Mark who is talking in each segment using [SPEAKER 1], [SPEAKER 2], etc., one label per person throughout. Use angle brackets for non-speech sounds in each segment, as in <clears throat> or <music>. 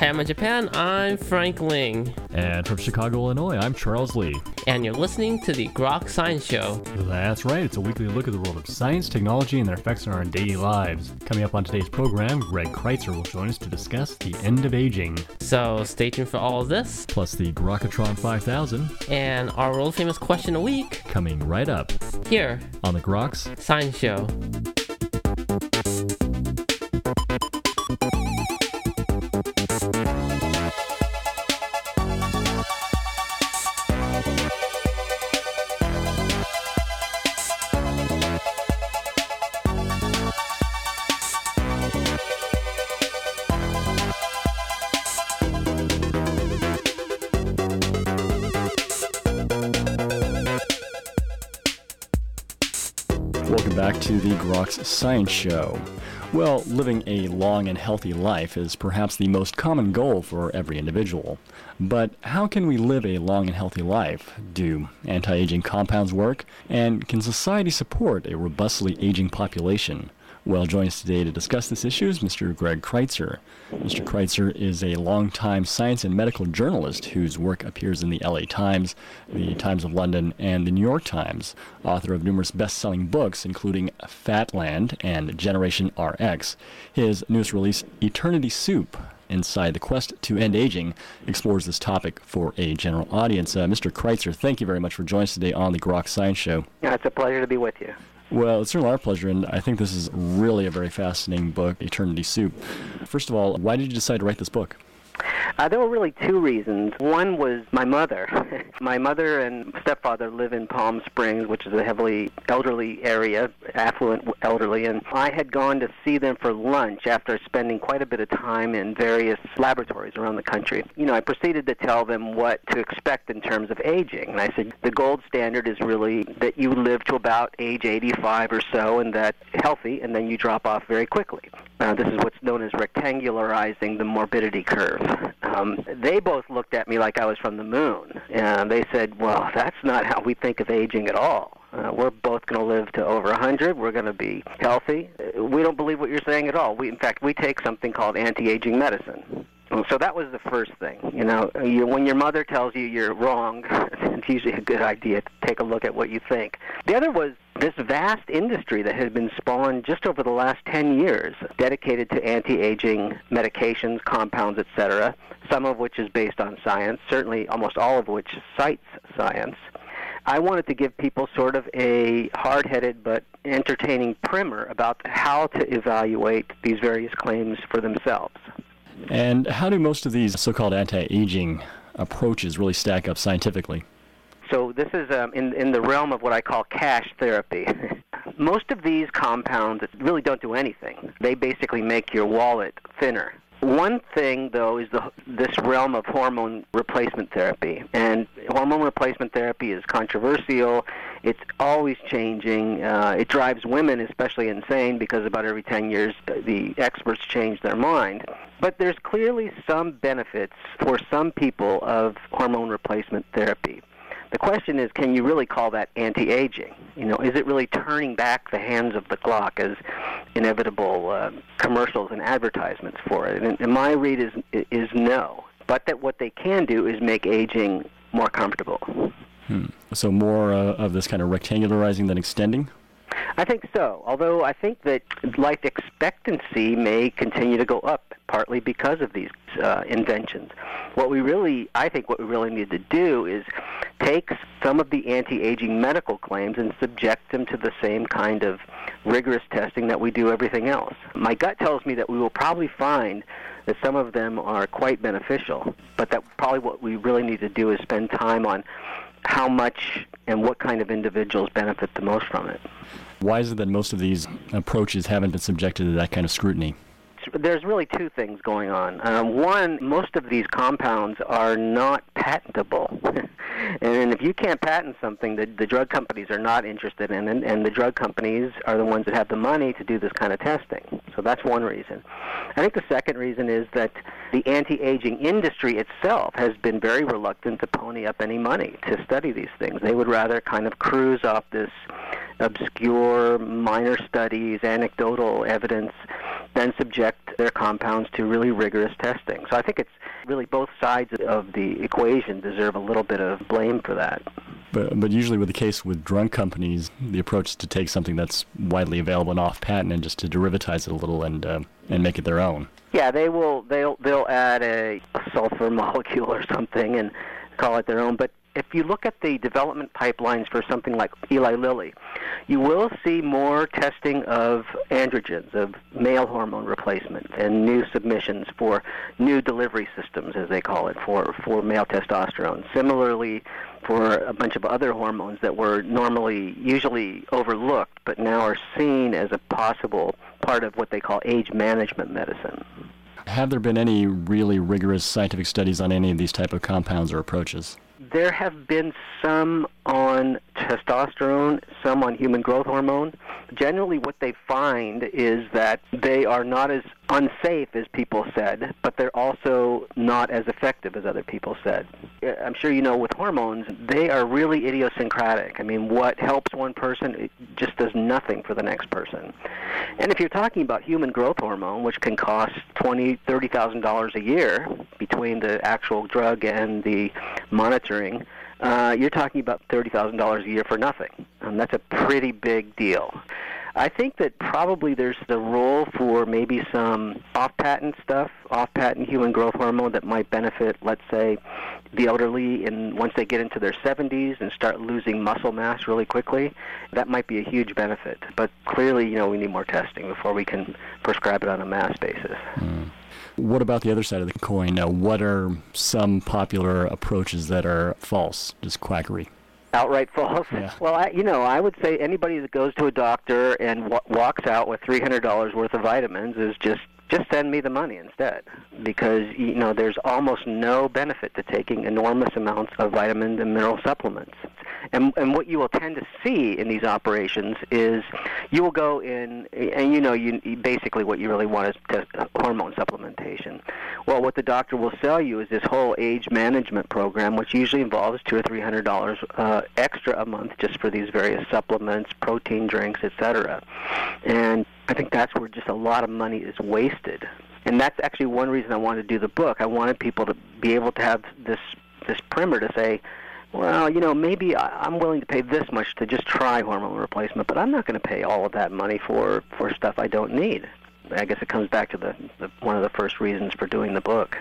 [SPEAKER 1] From Hamma, Japan, I'm Frank Ling.
[SPEAKER 2] And from Chicago, Illinois, I'm Charles Lee.
[SPEAKER 1] And you're listening to the Grok Science Show.
[SPEAKER 2] That's right, it's a weekly look at the world of science, technology, and their effects on our daily lives. Coming up on today's program, Greg Critser will join us to discuss the end of aging.
[SPEAKER 1] So stay tuned for all of this.
[SPEAKER 2] Plus the Grokatron 5000.
[SPEAKER 1] And our world famous question a week.
[SPEAKER 2] Coming right up.
[SPEAKER 1] Here.
[SPEAKER 2] On the Groks
[SPEAKER 1] Science Show.
[SPEAKER 2] Science Show. Well, living a long and healthy life is perhaps the most common goal for every individual. But how can we live a long and healthy life? Do anti aging compounds work? And can society support a robustly aging population? Well, joining us today to discuss this issue is Mr. Greg Critser. Mr. Critser is a longtime science and medical journalist whose work appears in the LA Times, the Times of London, and the New York Times. Author of numerous best selling books, including Fatland and Generation RX. His newest release, Eternity Soup Inside the Quest to End Aging, explores this topic for a general audience. Uh, Mr. Critser, thank you very much for joining us today on the Grok Science Show.
[SPEAKER 3] Yeah, it's a pleasure to be with you.
[SPEAKER 2] Well, it's certainly our pleasure, and I think this is really a very fascinating book, Eternity Soup. First of all, why did you decide to write this book?
[SPEAKER 3] Uh, there were really two reasons. One was my mother. <laughs> my mother and stepfather live in Palm Springs, which is a heavily elderly area, affluent elderly, and I had gone to see them for lunch after spending quite a bit of time in various laboratories around the country. You know, I proceeded to tell them what to expect in terms of aging. And I said the gold standard is really that you live to about age 85 or so and that healthy, and then you drop off very quickly. Uh, this is what's known as rectangularizing the morbidity curve. Um, they both looked at me like I was from the moon, and they said, "Well, that's not how we think of aging at all. Uh, we're both going to live to over 100. We're going to be healthy. Uh, we don't believe what you're saying at all. We, in fact, we take something called anti-aging medicine." So that was the first thing. You know, you, when your mother tells you you're wrong, <laughs> it's usually a good idea to take a look at what you think. The other was this vast industry that has been spawned just over the last 10 years, dedicated to anti-aging medications, compounds, etc., some of which is based on science, certainly almost all of which cites science. I wanted to give people sort of a hard-headed but entertaining primer about how to evaluate these various claims for themselves.
[SPEAKER 2] And how do most of these so-called anti-aging approaches really stack up scientifically?
[SPEAKER 3] So this is um, in in the realm of what I call cash therapy. <laughs> Most of these compounds really don't do anything. They basically make your wallet thinner. One thing, though, is the, this realm of hormone replacement therapy. And hormone replacement therapy is controversial. It's always changing. Uh, it drives women especially insane because about every 10 years uh, the experts change their mind. But there's clearly some benefits for some people of hormone replacement therapy. The question is, can you really call that anti-aging? You know, is it really turning back the hands of the clock as inevitable uh, commercials and advertisements for it? And, and my read is is no. But that what they can do is make aging more comfortable.
[SPEAKER 2] Hmm. So more uh, of this kind of rectangularizing than extending.
[SPEAKER 3] I think so. Although I think that life expectancy may continue to go up, partly because of these uh, inventions. What we really, I think, what we really need to do is take some of the anti-aging medical claims and subject them to the same kind of rigorous testing that we do everything else. My gut tells me that we will probably find that some of them are quite beneficial, but that probably what we really need to do is spend time on how much and what kind of individuals benefit the most from it.
[SPEAKER 2] Why is it that most of these approaches haven't been subjected to that kind of scrutiny?
[SPEAKER 3] There's really two things going on. Um, one, most of these compounds are not patentable, <laughs> and if you can't patent something, the, the drug companies are not interested in, and, and the drug companies are the ones that have the money to do this kind of testing. So that's one reason. I think the second reason is that the anti-aging industry itself has been very reluctant to pony up any money to study these things. They would rather kind of cruise off this obscure minor studies, anecdotal evidence then subject their compounds to really rigorous testing. So I think it's really both sides of the equation deserve a little bit of blame for that.
[SPEAKER 2] But, but usually with the case with drug companies, the approach is to take something that's widely available and off patent and just to derivatize it a little and uh, and make it their own.
[SPEAKER 3] Yeah, they will. They'll they'll add a, a sulfur <laughs> molecule or something and call it their own. But if you look at the development pipelines for something like Eli Lilly, you will see more testing of androgens, of male hormone replacement, and new submissions for new delivery systems, as they call it, for, for male testosterone. Similarly, for a bunch of other hormones that were normally, usually overlooked, but now are seen as a possible part of what they call age management medicine.
[SPEAKER 2] Have there been any really rigorous scientific studies on any of these type of compounds or approaches?
[SPEAKER 3] There have been some on testosterone, some on human growth hormone. Generally, what they find is that they are not as unsafe as people said, but they're also not as effective as other people said. I'm sure you know with hormones, they are really idiosyncratic. I mean, what helps one person it just does nothing for the next person. And if you're talking about human growth hormone, which can cost twenty, thirty thousand dollars a year between the actual drug and the monitoring, uh, you're talking about $30,000 a year for nothing. Um, that's a pretty big deal. I think that probably there's the role for maybe some off-patent stuff, off-patent human growth hormone that might benefit, let's say, the elderly in once they get into their 70s and start losing muscle mass really quickly. That might be a huge benefit. But clearly, you know, we need more testing before we can prescribe it on a mass basis.
[SPEAKER 2] Mm. What about the other side of the coin? Now, what are some popular approaches that are false, just quackery?
[SPEAKER 3] Outright <laughs> false.
[SPEAKER 2] Yeah.
[SPEAKER 3] Well, I, you know, I would say anybody that goes to a doctor and w- walks out with three hundred dollars worth of vitamins is just just send me the money instead. Because you know there's almost no benefit to taking enormous amounts of vitamins and mineral supplements. And and what you will tend to see in these operations is you will go in and you know you basically what you really want is test, uh, hormone supplementation. Well what the doctor will sell you is this whole age management program which usually involves two or three hundred dollars uh, extra a month just for these various supplements protein drinks etc and I think that's where just a lot of money is wasted. And that's actually one reason I wanted to do the book. I wanted people to be able to have this this primer to say, well, you know, maybe I'm willing to pay this much to just try hormone replacement, but I'm not going to pay all of that money for for stuff I don't need. I guess it comes back to the, the one of the first reasons for doing the book.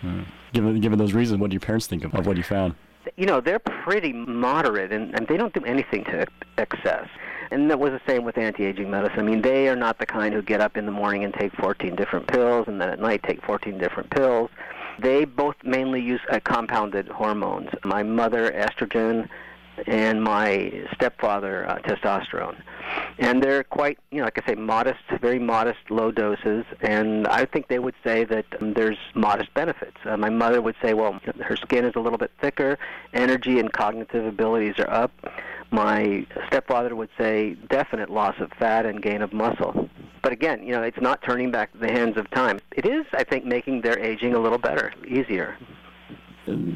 [SPEAKER 2] Hmm. Given given those reasons, what do your parents think of, of what you found?
[SPEAKER 3] You know, they're pretty moderate, and, and they don't do anything to excess. And that was the same with anti-aging medicine. I mean, they are not the kind who get up in the morning and take 14 different pills, and then at night take 14 different pills. They both mainly use uh, compounded hormones. My mother, estrogen, and my stepfather, uh, testosterone. And they're quite, you know, like I say, modest, very modest, low doses. And I think they would say that um, there's modest benefits. Uh, my mother would say, well, her skin is a little bit thicker, energy and cognitive abilities are up my stepfather would say definite loss of fat and gain of muscle. But again, you know, it's not turning back the hands of time. It is, I think, making their aging a little better, easier.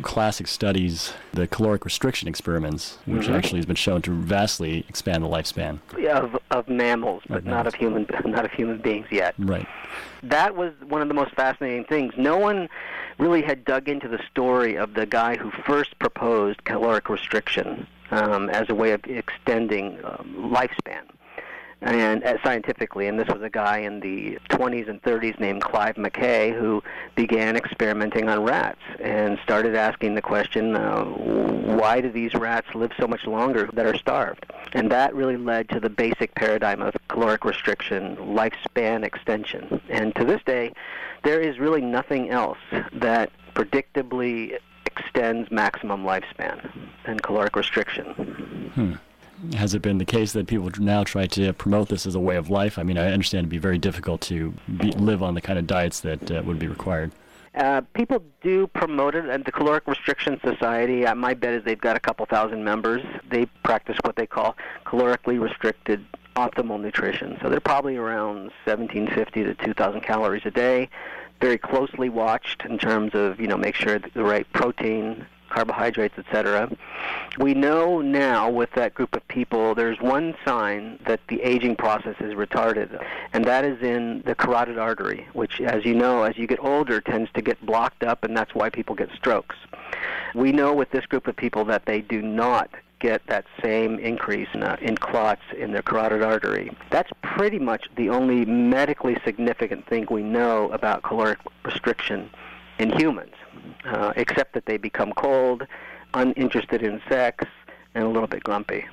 [SPEAKER 2] Classic studies, the caloric restriction experiments, which mm-hmm. actually has been shown to vastly expand the lifespan
[SPEAKER 3] of of mammals, but of not of human <laughs> not of human beings yet.
[SPEAKER 2] Right.
[SPEAKER 3] That was one of the most fascinating things. No one really had dug into the story of the guy who first proposed caloric restriction um, as a way of extending um, lifespan and uh, scientifically. And this was a guy in the 20s and 30s named Clive McCay who began experimenting on rats and started asking the question, uh, why do these rats live so much longer that are starved? And that really led to the basic paradigm of caloric restriction, lifespan extension. And to this day, there is really nothing else that predictably extends maximum lifespan than caloric restriction.
[SPEAKER 2] Hmm. Has it been the case that people now try to promote this as a way of life? I mean, I understand it'd be very difficult to be, live on the kind of diets that uh, would be required.
[SPEAKER 3] Uh, people do promote it, and the Caloric Restriction Society, uh, my bet is they've got a couple thousand members. They practice what they call calorically restricted optimal nutrition. So they're probably around 1750 to 2000 calories a day very closely watched in terms of you know make sure the right protein carbohydrates, etc. We know now with that group of people, there's one sign that the aging process is retarded, and that is in the carotid artery, which, as you know, as you get older, tends to get blocked up, and that's why people get strokes. We know with this group of people that they do not get that same increase in, uh, in clots in their carotid artery. That's pretty much the only medically significant thing we know about caloric restriction in humans, uh, except that they become cold, uninterested in sex, and a little bit grumpy.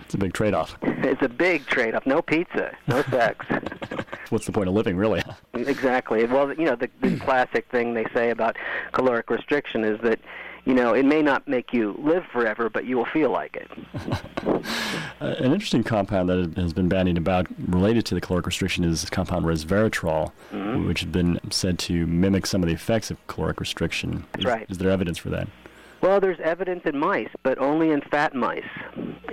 [SPEAKER 2] It's a big trade-off. <laughs>
[SPEAKER 3] It's a big trade-off. No pizza, no <laughs> sex.
[SPEAKER 2] What's the point of living, really?
[SPEAKER 3] exactly. Well, you know, the, the <clears throat> classic thing they say about caloric restriction is that you know, it may not make you live forever, but you will feel like it. <laughs>
[SPEAKER 2] uh, an interesting compound that has been bandied about related to the caloric restriction is compound resveratrol, mm-hmm. which has been said to mimic some of the effects of caloric restriction.
[SPEAKER 3] That's
[SPEAKER 2] is,
[SPEAKER 3] right.
[SPEAKER 2] Is there evidence for that?
[SPEAKER 3] Well, there's evidence in mice, but only in fat mice.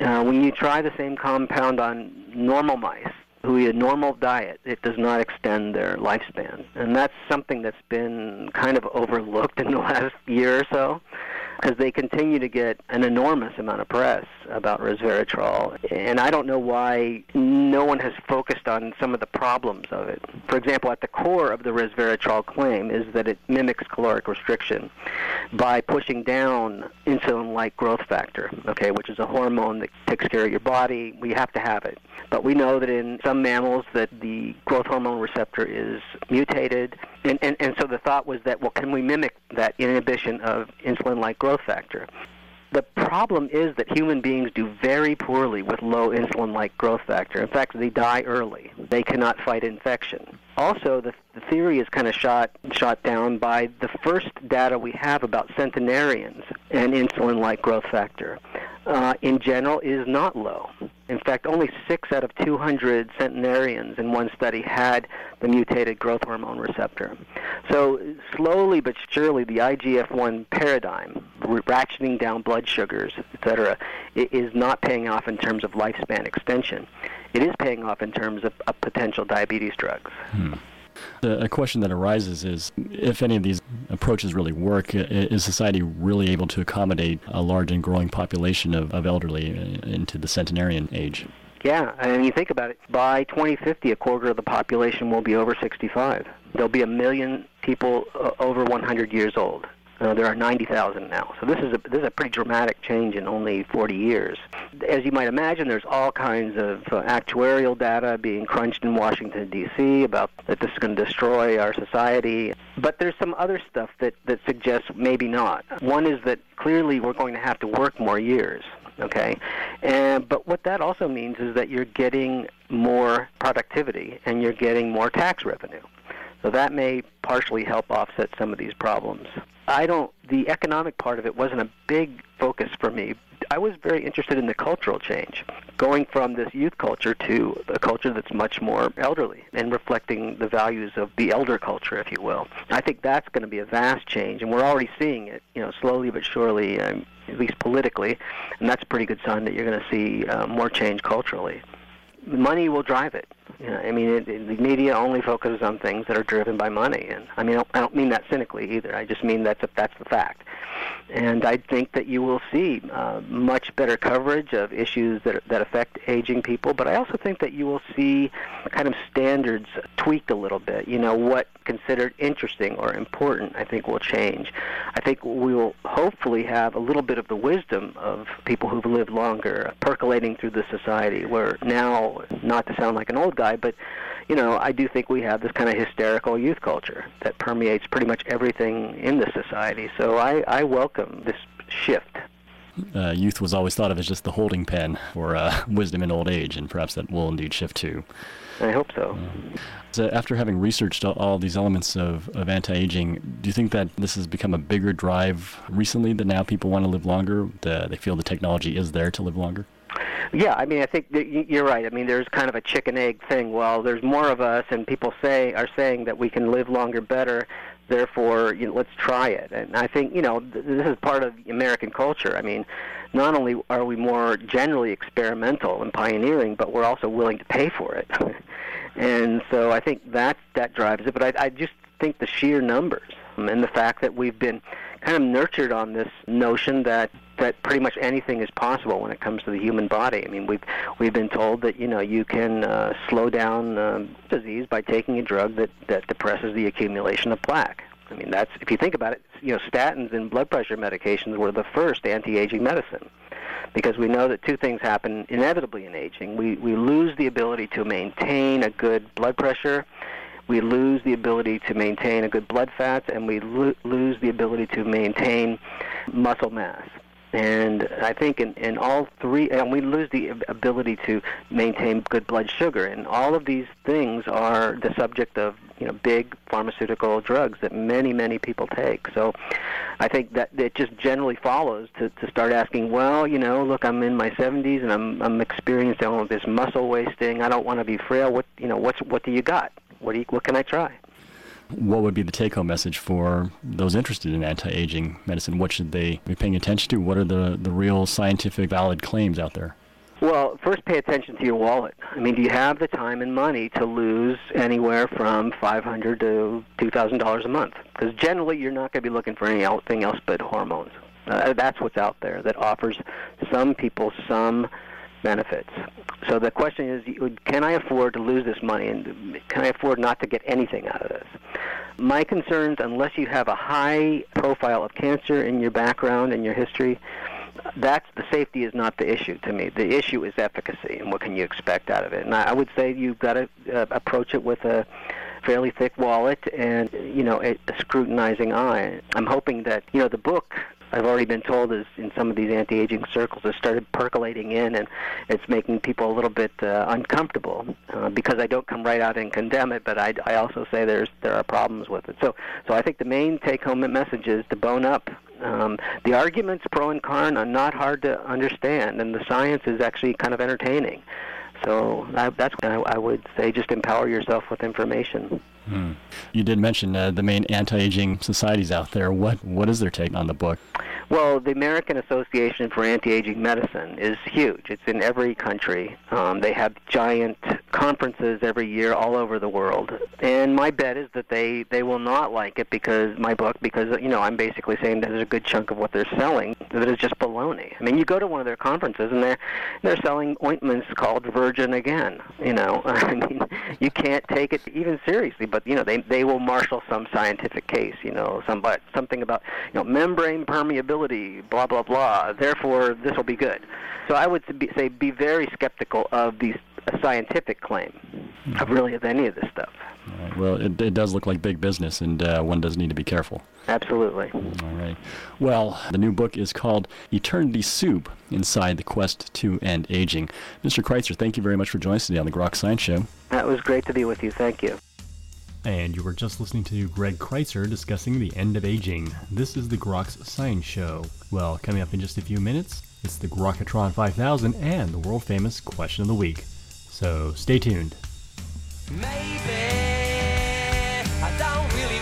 [SPEAKER 3] Uh, when you try the same compound on normal mice, who eat a normal diet, it does not extend their lifespan. And that's something that's been kind of overlooked in the <laughs> last year or so because they continue to get an enormous amount of press about resveratrol. And I don't know why no one has focused on some of the problems of it. For example, at the core of the resveratrol claim is that it mimics caloric restriction by pushing down insulin-like growth factor, okay, which is a hormone that takes care of your body. We have to have it. But we know that in some mammals that the growth hormone receptor is mutated. And, and, and so the thought was that, well, can we mimic that inhibition of insulin-like growth factor? The problem is that human beings do very poorly with low insulin-like growth factor. In fact, they die early. They cannot fight infection. Also, the, the theory is kind of shot shot down by the first data we have about centenarians and insulin-like growth factor. Uh, in general, is not low. In fact, only six out of 200 centenarians in one study had the mutated growth hormone receptor. So, slowly but surely, the IGF 1 paradigm, ratcheting down blood sugars, et cetera, is not paying off in terms of lifespan extension. It is paying off in terms of, of potential diabetes drugs.
[SPEAKER 2] Hmm. A question that arises is if any of these approaches really work, is society really able to accommodate a large and growing population of, of elderly uh, into the centenarian age?
[SPEAKER 3] Yeah, and you think about it, by 2050, a quarter of the population will be over 65. There'll be a million people uh, over 100 years old. Uh, there are 90,000 now. So this is a this is a pretty dramatic change in only 40 years. As you might imagine, there's all kinds of uh, actuarial data being crunched in Washington D.C. about that this is going to destroy our society. But there's some other stuff that that suggests maybe not. One is that clearly we're going to have to work more years okay and but what that also means is that you're getting more productivity and you're getting more tax revenue so that may partially help offset some of these problems I don't. The economic part of it wasn't a big focus for me. I was very interested in the cultural change, going from this youth culture to a culture that's much more elderly and reflecting the values of the elder culture, if you will. I think that's going to be a vast change, and we're already seeing it, you know, slowly but surely, um, at least politically, and that's a pretty good sign that you're going to see uh, more change culturally. Money will drive it. You know, I mean, it, it, the media only focuses on things that are driven by money, and I mean, I don't, I don't mean that cynically either. I just mean that's a, that's the fact. And I think that you will see uh, much better coverage of issues that that affect aging people. But I also think that you will see kind of standards tweaked a little bit. You know, what considered interesting or important, I think will change. I think we will hopefully have a little bit of the wisdom of people who've lived longer percolating through the society. Where now, not to sound like an old guy, but you know, I do think we have this kind of hysterical youth culture that permeates pretty much everything in the society. So I, I welcome this shift.
[SPEAKER 2] Uh, youth was always thought of as just the holding pen for uh, <laughs> wisdom in old age, and perhaps that will indeed shift too.
[SPEAKER 3] I hope so.
[SPEAKER 2] Uh, so after having researched all, all these elements of, of anti-aging, do you think that this has become a bigger drive recently that now people want to live longer? The, they feel the technology is there to live longer?
[SPEAKER 3] Yeah, I mean, I think you're right. I mean, there's kind of a chicken egg thing. Well, there's more of us, and people say are saying that we can live longer, better. Therefore, you know, let's try it. And I think you know th- this is part of American culture. I mean, not only are we more generally experimental and pioneering, but we're also willing to pay for it. <laughs> and so I think that that drives it. But I, I just think the sheer numbers um, and the fact that we've been kind of nurtured on this notion that that pretty much anything is possible when it comes to the human body. I mean, we've we've been told that you know you can uh, slow down um, disease by taking a drug that that depresses the accumulation of plaque. I mean, that's if you think about it, you know, statins and blood pressure medications were the first anti-aging medicine because we know that two things happen inevitably in aging. We we lose the ability to maintain a good blood pressure we lose the ability to maintain a good blood fats, and we lo- lose the ability to maintain muscle mass. And I think in, in all three, and we lose the ability to maintain good blood sugar. And all of these things are the subject of you know big pharmaceutical drugs that many many people take. So I think that it just generally follows to, to start asking, well, you know, look, I'm in my 70s and I'm I'm experiencing all of this muscle wasting. I don't want to be frail. What you know, what's what do you got? What do you, what can I try?
[SPEAKER 4] what would be the take home message for those interested in anti aging medicine? What should they be paying attention to? What are the, the real scientific valid claims out there?
[SPEAKER 3] Well, first pay attention to your wallet. I mean, do you have the time and money to lose anywhere from five hundred to two thousand dollars a month? Because generally, you're not going to be looking for anything else but hormones. Uh, that's what's out there that offers some people some benefits. So the question is, can I afford to lose this money, and can I afford not to get anything out of this? My concerns, unless you have a high profile of cancer in your background and your history, that's the safety is not the issue to me. The issue is efficacy and what can you expect out of it. And I, would say you've got to uh, approach it with a fairly thick wallet and you know a, a scrutinizing eye. I'm hoping that you know the book I've already been told is in some of these anti-aging circles has started percolating in, and it's making people a little bit uh, uncomfortable uh, because I don't come right out and condemn it, but I, I also say there's there are problems with it. So so I think the main take-home message is to bone up. Um, the arguments pro and con are not hard to understand, and the science is actually kind of entertaining. So I, that's I, I would say just empower yourself with information.
[SPEAKER 4] Hmm. You did mention uh, the main anti-aging societies out there. What what is their take on the book?
[SPEAKER 3] Well, the American Association for Anti-Aging Medicine is huge. It's in every country. Um, they have giant conferences every year all over the world. And my bet is that they they will not like it because my book because you know I'm basically saying that there's a good chunk of what they're selling that is just baloney. I mean, you go to one of their conferences and they're they're selling ointments called Virgin Again. You know, <laughs> I mean, you can't take it even seriously. But you know, they they will marshal some scientific case. You know, some something about you know membrane permeability, blah blah blah. Therefore, this will be good. So I would say be very skeptical of these a scientific claim of really of any of this stuff.
[SPEAKER 4] Right. Well, it, it does look like big business, and uh, one does need to be careful.
[SPEAKER 3] Absolutely.
[SPEAKER 4] All right. Well, the new book is called Eternity Soup Inside the Quest to End Aging. Mr. Critser, thank you very much for joining us today on the Grok Science Show.
[SPEAKER 3] That was great to be with you. Thank you.
[SPEAKER 4] And you were just listening to Greg Critser discussing the end of aging. This is the Grok's Science Show. Well, coming up in just a few minutes, it's the Grokatron 5000 and the world famous Question of the Week. So stay tuned. Maybe I don't really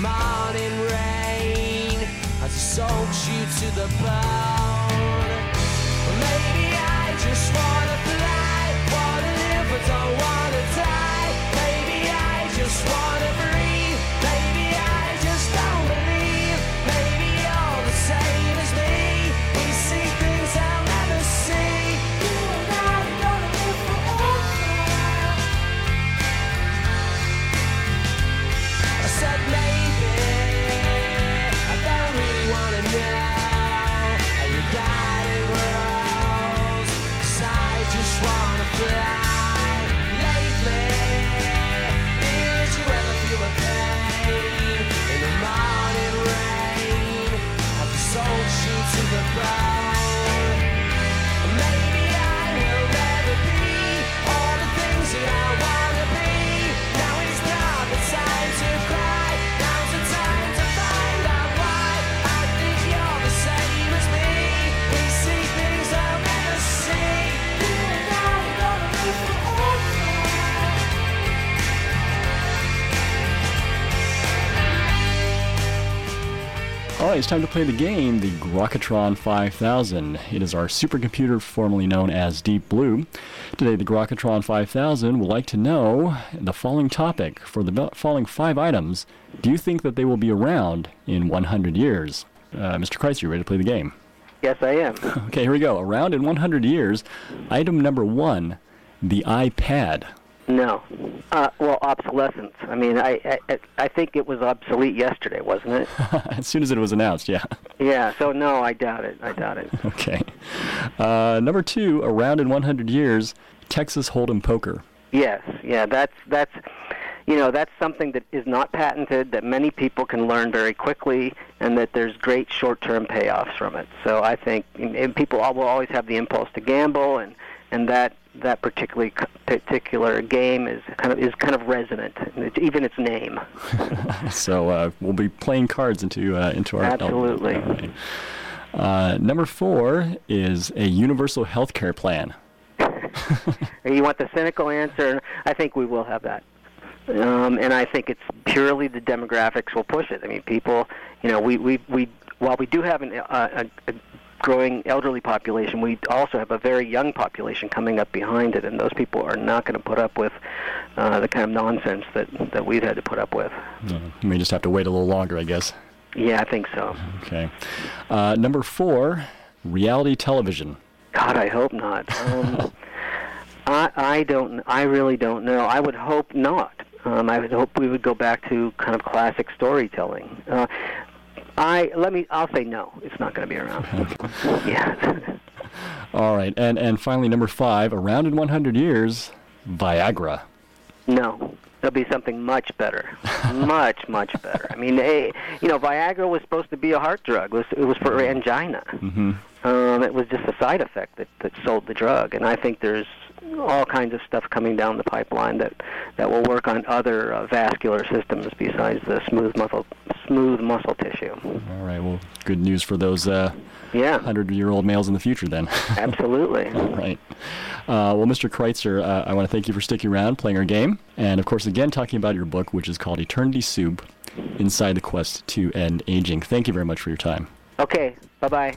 [SPEAKER 4] morning rain as it soaks you to the bone? maybe I just wanna fly, wanna live but don't wanna die Maybe I just wanna breathe.
[SPEAKER 2] Right, it's time to play the game, the Grokatron 5000. It is our supercomputer formerly known as Deep Blue. Today, the Grokatron 5000 would like to know the following topic. For the following five items, do you think that they will be around in 100 years? Uh, Mr. Critser, you ready to play the game?
[SPEAKER 3] Yes, I am. <laughs>
[SPEAKER 2] Okay, here we go. Around in 100 years, item number one, the iPad.
[SPEAKER 3] No. Uh, well, obsolescence. I mean, I, I I think it was obsolete yesterday, wasn't it? <laughs>
[SPEAKER 2] as soon as it was announced, yeah.
[SPEAKER 3] Yeah. So no, I doubt it. I doubt it. <laughs>
[SPEAKER 2] Okay. Uh, number two, around in 100 years, Texas Hold'em poker.
[SPEAKER 3] Yes. Yeah. That's that's. You know, that's something that is not patented, that many people can learn very quickly, and that there's great short-term payoffs from it. So I think and people will always have the impulse to gamble, and and that that particularly particular game is kind of is kind of resonant, even its name. <laughs> <laughs>
[SPEAKER 2] so uh, we'll be playing cards into uh, into our
[SPEAKER 3] absolutely.
[SPEAKER 2] Uh, number four is a universal health care plan. <laughs>
[SPEAKER 3] you want the cynical answer? I think we will have that. Um, and I think it's purely the demographics will push it. I mean, people, you know, we we we while we do have an, uh, a, a growing elderly population, we also have a very young population coming up behind it, and those people are not going to put up with uh, the kind of nonsense that that we've had to put up with.
[SPEAKER 2] Mm, we just have to wait a little longer, I guess.
[SPEAKER 3] Yeah, I think so.
[SPEAKER 2] Okay. Uh, number four, reality television.
[SPEAKER 3] God, I hope not. Um, <laughs> I I don't. I really don't know. I would hope not. Um, I would hope we would go back to kind of classic storytelling. Uh, I let me. I'll say no. It's not going to be around. <laughs> yeah.
[SPEAKER 2] All right, and and finally, number five. Around in 100 years, Viagra.
[SPEAKER 3] No, there'll be something much better, <laughs> much much better. I mean, you know, Viagra was supposed to be a heart drug. It was it was for angina.
[SPEAKER 2] Mm-hmm.
[SPEAKER 3] Um, it was just a side effect that that sold the drug, and I think there's all kinds of stuff coming down the pipeline that that will work on other uh, vascular systems besides the smooth muscle smooth muscle tissue.
[SPEAKER 2] All right. Well, good news for those uh,
[SPEAKER 3] yeah
[SPEAKER 2] hundred-year-old males in the future, then. <laughs>
[SPEAKER 3] Absolutely.
[SPEAKER 2] right. Uh, well, Mr. Critser, uh, I want to thank you for sticking around, playing our game, and of course, again, talking about your book, which is called Eternity Soup: Inside the Quest to End Aging. Thank you very much for your time.
[SPEAKER 3] Okay. Bye bye.